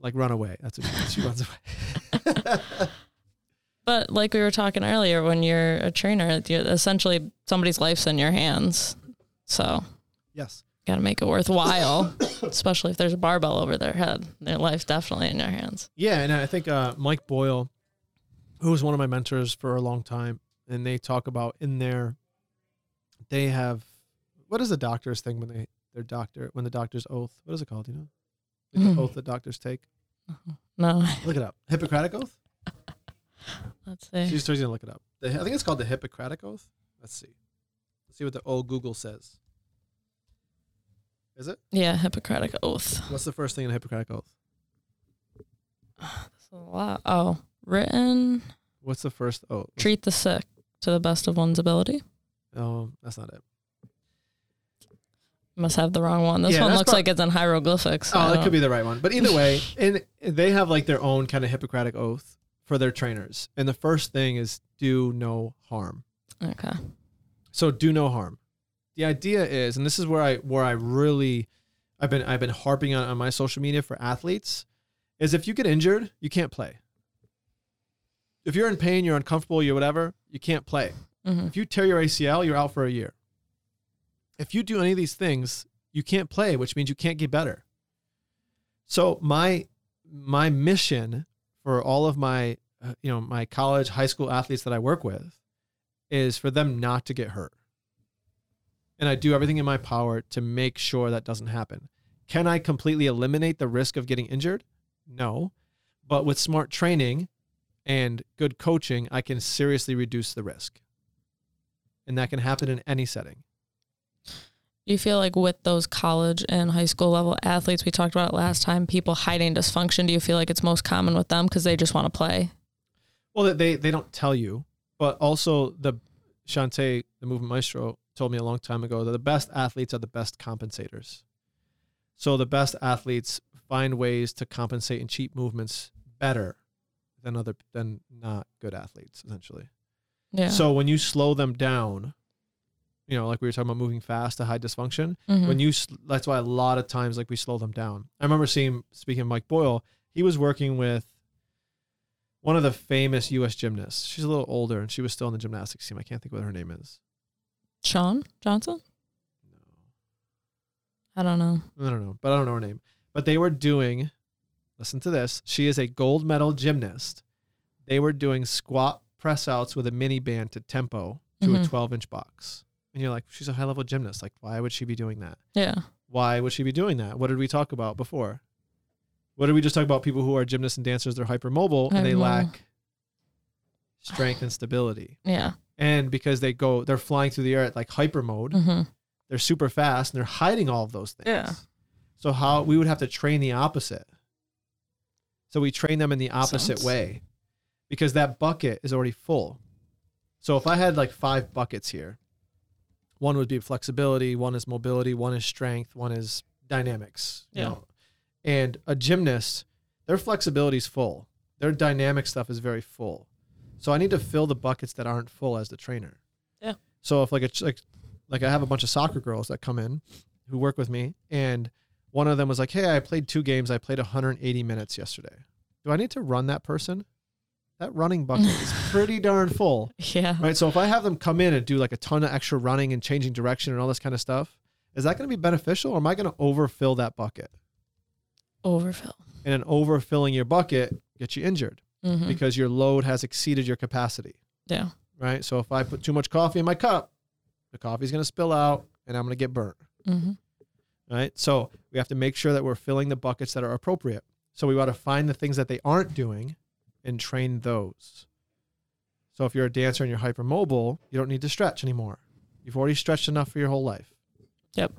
Like run away. That's what she runs away. (laughs) (laughs) But like we were talking earlier, when you're a trainer, you're essentially somebody's life's in your hands. So yes. got to make it worthwhile, (coughs) especially if there's a barbell over their head. Their life's definitely in your hands. Yeah, and I think uh, Mike Boyle, who was one of my mentors for a long time, and they talk about in there, they have what is the doctor's thing when they their doctor when the doctor's oath? What is it called? You know, like the Mhm. oath that doctors take. No, Look it up. Hippocratic oath. Let's see. She's Tori's gonna look it up. The, I think it's called the Hippocratic oath. Let's see. Let's see what the old Google says. Is it? Yeah, Hippocratic oath. What's the first thing in the Hippocratic oath? That's a lot. Oh, written. What's the first oath? Treat the sick to the best of one's ability. Oh, that's not it. Must have the wrong one. This Yeah, one looks prob- like it's in hieroglyphics. Oh, I that could be the right one. But either way, and they have like their own kind of Hippocratic oath for their trainers. And the first thing is do no harm. Okay. So do no harm. The idea is, and this is where I where I really I've been I've been harping on, on my social media for athletes, is if you get injured, you can't play. If you're in pain, you're uncomfortable, you're whatever, you can't play. hmm If you tear your ACL, you're out for a year. If you do any of these things, you can't play, which means you can't get better. So my my mission for all of my uh, you know my college, high school athletes that I work with is for them not to get hurt. And I do everything in my power to make sure that doesn't happen. Can I completely eliminate the risk of getting injured? No. But with smart training and good coaching, I can seriously reduce the risk. And that can happen in any setting. Do you feel like with those college and high school level athletes we talked about it last time, people hiding dysfunction, do you feel like it's most common with them because they just want to play? Well, they they don't tell you, but also the Shante, the movement maestro, told me a long time ago that the best athletes are the best compensators. So the best athletes find ways to compensate and cheat movements better than other than not good athletes, essentially. Yeah. So when you slow them down, you know, like we were talking about moving fast to hide dysfunction, Mhm. when you that's why a lot of times like we slow them down. I remember seeing speaking of Mike Boyle, he was working with one of the famous US gymnasts. She's a little older and she was still in the gymnastics team. I can't think what her name is. Shawn Johnson? No, I don't know. I don't know, but I don't know her name. But they were doing listen to this. She is a gold medal gymnast. They were doing squat press outs with a mini band to tempo to a Mhm. 12 inch box. And you're like, she's a high level gymnast. Like, why would she be doing that? Yeah. Why would she be doing that? What did we talk about before? What did we just talk about? People who are gymnasts and dancers, they're hypermobile and they Hypermobile. lack strength and stability. Yeah. And because they go, they're flying through the air at like hyper mode, hmm they're super fast and they're hiding all of those things. Yeah. So how we would have to train the opposite. So we train them in the opposite Sounds- way because that bucket is already full. So if I had like five buckets here, one would be flexibility, one is mobility, one is strength, one is dynamics. you Yeah. know. And a gymnast, their flexibility is full. Their dynamic stuff is very full. So I need to fill the buckets that aren't full as the trainer. Yeah. So if like a like like I have a bunch of soccer girls that come in who work with me and one of them was like, "Hey, I played two games. I played 180 minutes yesterday. Do I need to run that person? That running (laughs) bucket is pretty darn full, Yeah. right? So if I have them come in and do like a ton of extra running and changing direction and all this kind of stuff, is that going to be beneficial, or am I going to overfill that bucket? Overfill. And an overfilling your bucket gets you injured hmm because your load has exceeded your capacity, Yeah. right? So if I put too much coffee in my cup, the coffee's going to spill out, and I'm going to get burnt. hmm right? So we have to make sure that we're filling the buckets that are appropriate. So we want to find the things that they aren't doing and train those. So if you're a dancer and you're hypermobile, you don't need to stretch anymore. You've already stretched enough for your whole life. Yep.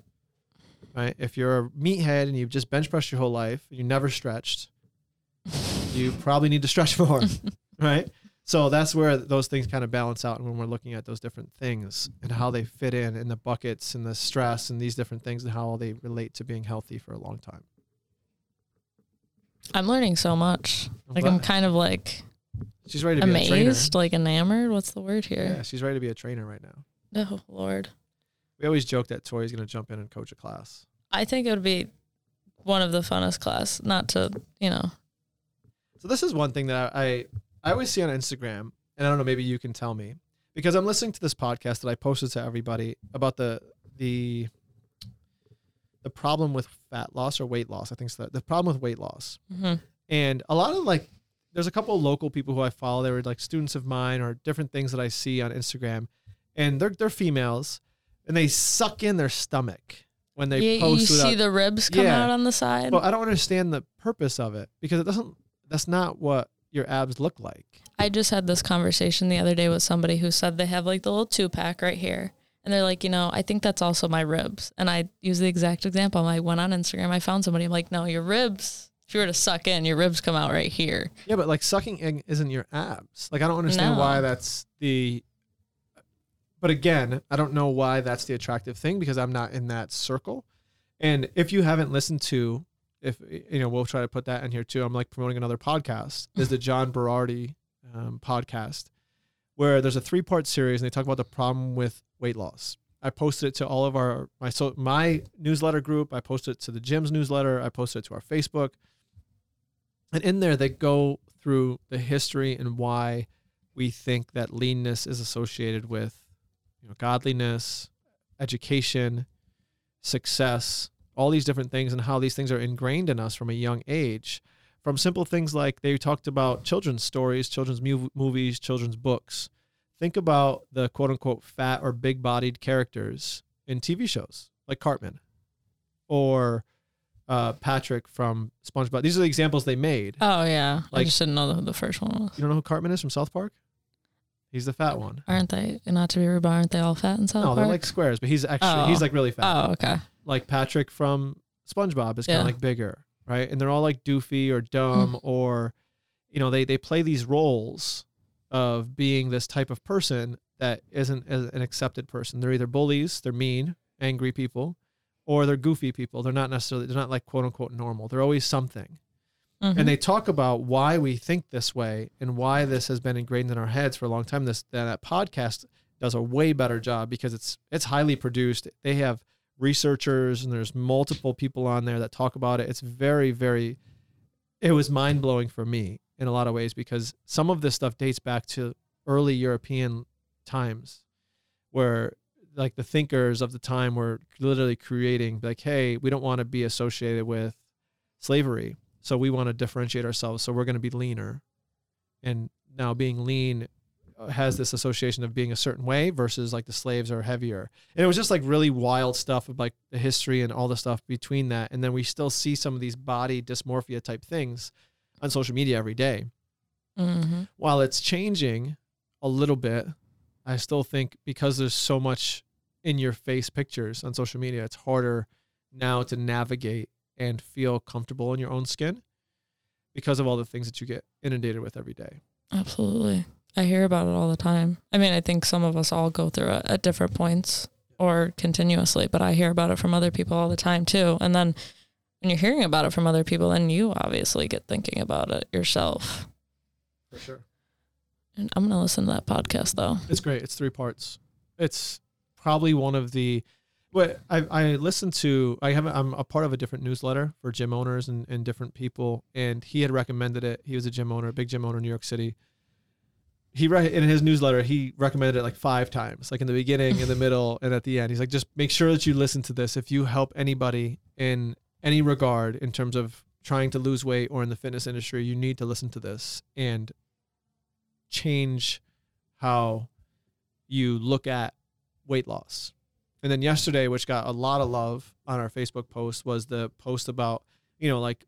Right? If you're a meathead and you've just bench pressed your whole life, and you never stretched, you (laughs) probably need to stretch more, (laughs) right? So that's where those things kind of balance out and when we're looking at those different things and how they fit in in the buckets and the stress and these different things and how they relate to being healthy for a long time. I'm learning so much. Like I'm kind of like she's ready to be amazed, like enamored. What's the word here? Yeah, she's ready to be a trainer right now. Oh Lord. We always joke that Tori's going to jump in and coach a class. I think it would be one of the funnest class. Not to, you know. So this is one thing that I, I I always see on Instagram, and I don't know, maybe you can tell me because I'm listening to this podcast that I posted to everybody about the the the problem with fat loss or weight loss. I think so. The problem with weight loss, hmm and a lot of like, there's a couple of local people who I follow. They were like students of mine or different things that I see on Instagram, and they're they're females, and they suck in their stomach when they Yeah, you without- see the ribs come Yeah. out on the side. Well, I don't understand the purpose of it because it doesn't. That's not what your abs look like. I just had this conversation the other day with somebody who said they have like the little two pack right here. And they're like, you know, I think that's also my ribs. And I use the exact example. I went on Instagram, I found somebody, I'm like, no, your ribs, if you were to suck in, your ribs come out right here. Yeah, but like sucking in isn't your abs. Like I don't understand No. why that's the. But again, I don't know why that's the attractive thing because I'm not in that circle. And if you haven't listened to, if you know, we'll try to put that in here too. I'm like promoting another podcast. Is the John Berardi um, podcast where there's a three part series and they talk about the problem with weight loss. I posted it to all of our my so my newsletter group. I posted it to the gym's newsletter. I posted it to our Facebook. And in there, they go through the history and why we think that leanness is associated with, you know, godliness, education, success, all these different things, and how these things are ingrained in us from a young age. From simple things like they talked about children's stories, children's mu- movies, children's books. Think about the quote unquote fat or big bodied characters in TV shows like Cartman or uh, Patrick from SpongeBob. These are the examples they made. Oh yeah, I Like- just didn't know who the first one was. You don't know who Cartman is from South Park? He's the fat one. Aren't they? Not to be rude, but aren't they all fat and South No, they're like squares, but he's actually, oh. he's like really fat. oh, okay. Like Patrick from SpongeBob is kind Yeah. of like bigger, right? And they're all like doofy or dumb Mm. or, you know, they they play these roles of being this type of person that isn't an accepted person. They're either bullies, they're mean, angry people, or they're goofy people. They're not necessarily they're not like quote unquote normal. They're always something. Mhm. and they talk about why we think this way and why this has been ingrained in our heads for a long time. This that podcast does a way better job because it's it's highly produced. They have researchers and there's multiple people on there that talk about it. It's very very. It was mind blowing for me in a lot of ways because some of this stuff dates back to early European times, where like the thinkers of the time were literally creating like, hey, we don't want to be associated with slavery so we want to differentiate ourselves. So we're going to be leaner. And now being lean has this association of being a certain way versus like the slaves are heavier. And it was just like really wild stuff of like the history and all the stuff between that. And then we still see some of these body dysmorphia type things on social media every day. Mhm. While it's changing a little bit, I still think because there's so much in your face pictures on social media, it's harder now to navigate and feel comfortable in your own skin because of all the things that you get inundated with every day. Absolutely. I hear about it all the time. I mean, I think some of us all go through it at different points or continuously, but I hear about it from other people all the time too. And then when you're hearing about it from other people, then you obviously get thinking about it yourself. For sure. And I'm going to listen to that podcast though. It's great. It's three parts. It's probably one of the but I I listen to I have I'm a part of a different newsletter for gym owners and, and different people and he had recommended it. He was a gym owner, a big gym owner in New York City. He re- in his newsletter he recommended it like five times, like in the beginning, in the (laughs) middle, and at the end. He's like, just make sure that you listen to this. If you help anybody in any regard in terms of trying to lose weight or in the fitness industry, you need to listen to this and change how you look at weight loss. And then yesterday, which got a lot of love on our Facebook post, was the post about, you know, like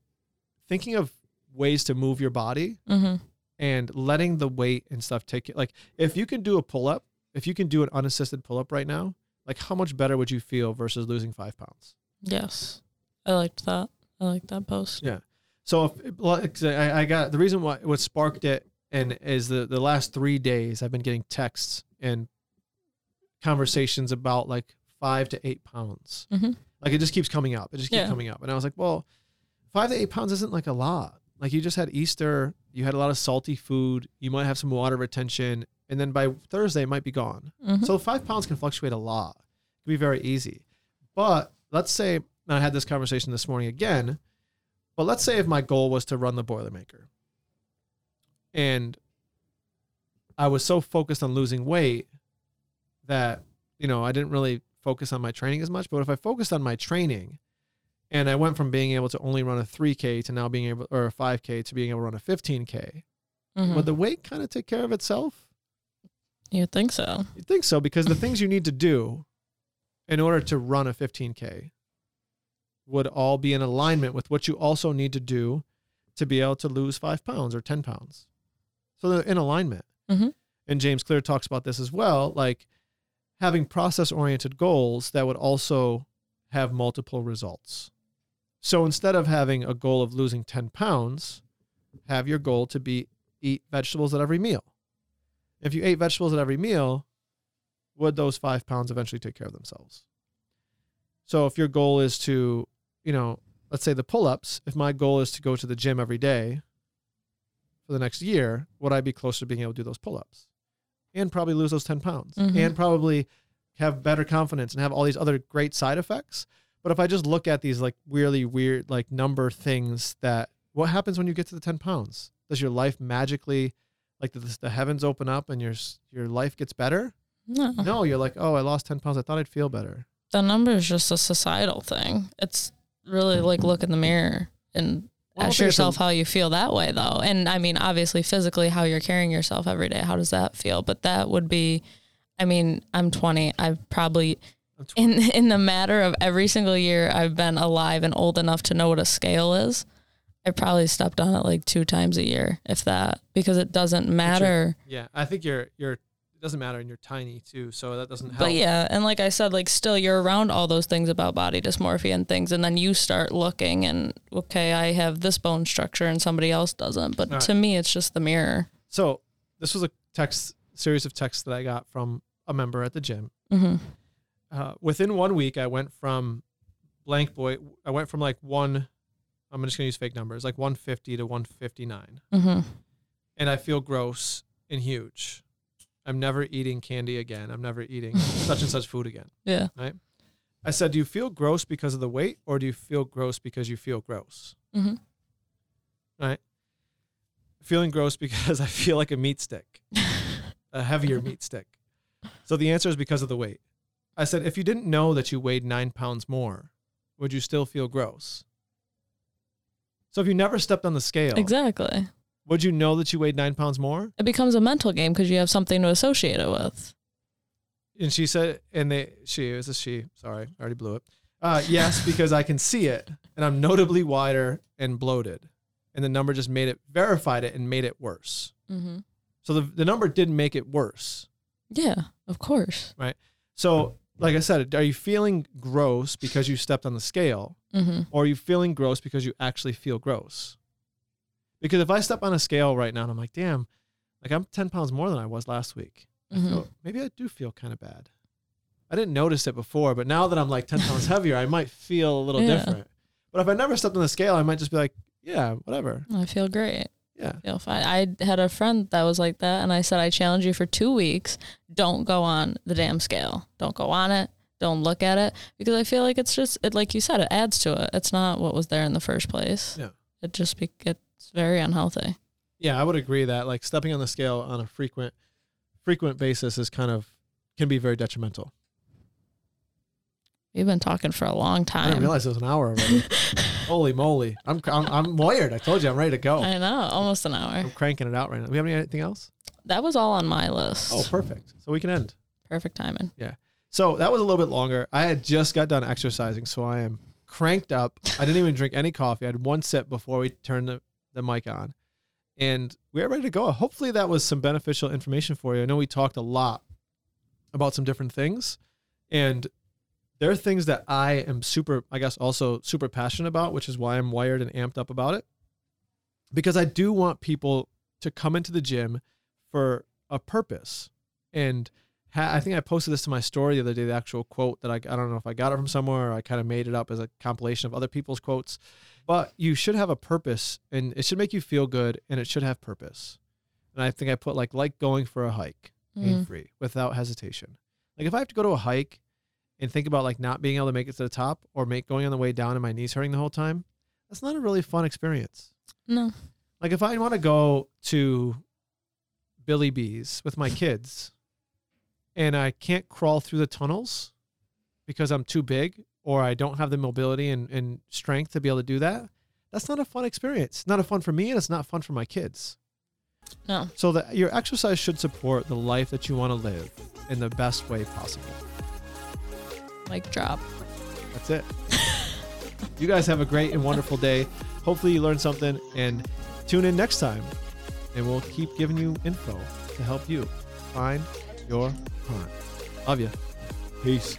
thinking of ways to move your body Mm-hmm. And letting the weight and stuff take it. Like if you can do a pull up, if you can do an unassisted pull up right now, like how much better would you feel versus losing five pounds? Yes. I liked that. I liked that post. Yeah. So if like, I, I got the reason why what sparked it and is the the last three days I've been getting texts and conversations about like five to eight pounds. Mhm. Like it just keeps coming up. It just keeps Yeah. coming up. And I was like, well, five to eight pounds isn't like a lot. Like you just had Easter, you had a lot of salty food, you might have some water retention, and then by Thursday it might be gone. Mhm. So five pounds can fluctuate a lot. It can be very easy. But let's say, and I had this conversation this morning again, but let's say if my goal was to run the Boilermaker and I was so focused on losing weight that, you know, I didn't really focus on my training as much. But if I focused on my training and I went from being able to only run a 3K to now being able, or a 5K to being able to run a 15K, Mhm. would the weight kind of take care of itself? you think so? You think so because the things you need to do in order to run a 15k would all be in alignment with what you also need to do to be able to lose five pounds or 10 pounds. So they're in alignment. Mhm. And James Clear talks about this as well, like having process oriented goals that would also have multiple results. So instead of having a goal of losing 10 pounds, have your goal to be eat vegetables at every meal. If you ate vegetables at every meal, would those five pounds eventually take care of themselves? So if your goal is to, you know, let's say the pull ups, if my goal is to go to the gym every day for the next year, would I be closer to being able to do those pull ups and probably lose those 10 pounds Mhm. and probably have better confidence and have all these other great side effects? But if I just look at these like really weird, like number things that what happens when you get to the 10 pounds? Does your life magically like the, the heavens open up and your your life gets better? No. No, you're like, oh, I lost ten pounds. I thought I'd feel better. The number is just a societal thing. It's really like look in the mirror and Well, ask yourself how you feel that way though. And I mean, obviously physically how you're carrying yourself every day, how does that feel? But that would be I mean, I'm 20. I've probably in in the matter of every single year I've been alive and old enough to know what a scale is, I probably stepped on it like two times a year, if that, because it doesn't matter. yeah, I think you're you're. It doesn't matter, and you're tiny too, so that doesn't help. But yeah, and like I said, like still you're around all those things about body dysmorphia and things, and then you start looking and okay, I have this bone structure and somebody else doesn't. But right. to me, it's just the mirror. So this was a text series of texts that I got from a member at the gym. hmm Uh, within one week, I went from blank boy. I went from like one. I'm just gonna use fake numbers, like 150 to 159, hmm and I feel gross and huge. I'm never eating candy again. I'm never eating (laughs) such and such food again. Yeah. Right. I said, "Do you feel gross because of the weight, or do you feel gross because you feel gross?" hmm Right. Feeling gross because (laughs) I feel like a meat stick. (laughs) a heavier meat stick. So the answer is because of the weight. I said, if you didn't know that you weighed nine pounds more, would you still feel gross? So if you never stepped on the scale, Exactly. would you know that you weighed nine pounds more? It becomes a mental game because you have something to associate it with. And she said, and they, she, it was a she, sorry, I already blew it. Uh, yes, (laughs) because I can see it and I'm notably wider and bloated. And the number just made it, verified it and made it worse. hmm So the, the number didn't make it worse. Yeah, of course. Right. So, like I said, are you feeling gross because you stepped on the scale, hmm or are you feeling gross because you actually feel gross? Because if I step on a scale right now and I'm like, damn, like I'm 10 pounds more than I was last week, I hmm feel- maybe I do feel kind of bad. I didn't notice it before, but now that I'm like 10 pounds heavier, I might feel a little Yeah. different. But if I never stepped on the scale, I might just be like, yeah, whatever. I feel great. Yeah. feel fine. I had a friend that was like that, and I said, I challenge you for two weeks. Don't go on the damn scale. Don't go on it. Don't look at it because I feel like it's just it, like you said, it adds to it. It's not what was there in the first place. Yeah. It just be, it's very unhealthy. Yeah, I would agree that like stepping on the scale on a frequent frequent basis is kind of can be very detrimental. We've been talking for a long time. I didn't realize it was an hour already. (laughs) Holy moly. I'm, I'm I'm wired. I told you I'm ready to go. I know, almost an hour. I'm cranking it out right now. We have any- anything else? That was all on my list. Oh, perfect. So we can end. Perfect timing. Yeah. So that was a little bit longer. I had just got done exercising, so I am cranked up. I didn't even drink any coffee. I had one sip before we turned the, the mic on. And we are ready to go. Hopefully that was some beneficial information for you. I know we talked a lot about some different things. And there are things that I am super, I guess, also super passionate about, which is why I'm wired and amped up about it. Because I do want people to come into the gym for a purpose. And ha- I think I posted this to my story the other day, the actual quote that I, I don't know if I got it from somewhere or I kind of made it up as a compilation of other people's quotes. But you should have a purpose and it should make you feel good and it should have purpose. And I think I put like, like going for a hike, pain Mhm. free, without hesitation. Like if I have to go to a hike and think about like not being able to make it to the top or make going on the way down and my knees hurting the whole time, that's not a really fun experience. No. Like if I want to go to Billy Bees with my kids and I can't crawl through the tunnels because I'm too big or I don't have the mobility and, and strength to be able to do that, that's not a fun experience. Not a fun for me and it's not fun for my kids. No. So that your exercise should support the life that you want to live in the best way possible. Mic drop. That's it. (laughs) you guys have a great and wonderful day. Hopefully, you learned something and tune in next time. And we'll keep giving you info to help you find your prime. Love you. Peace.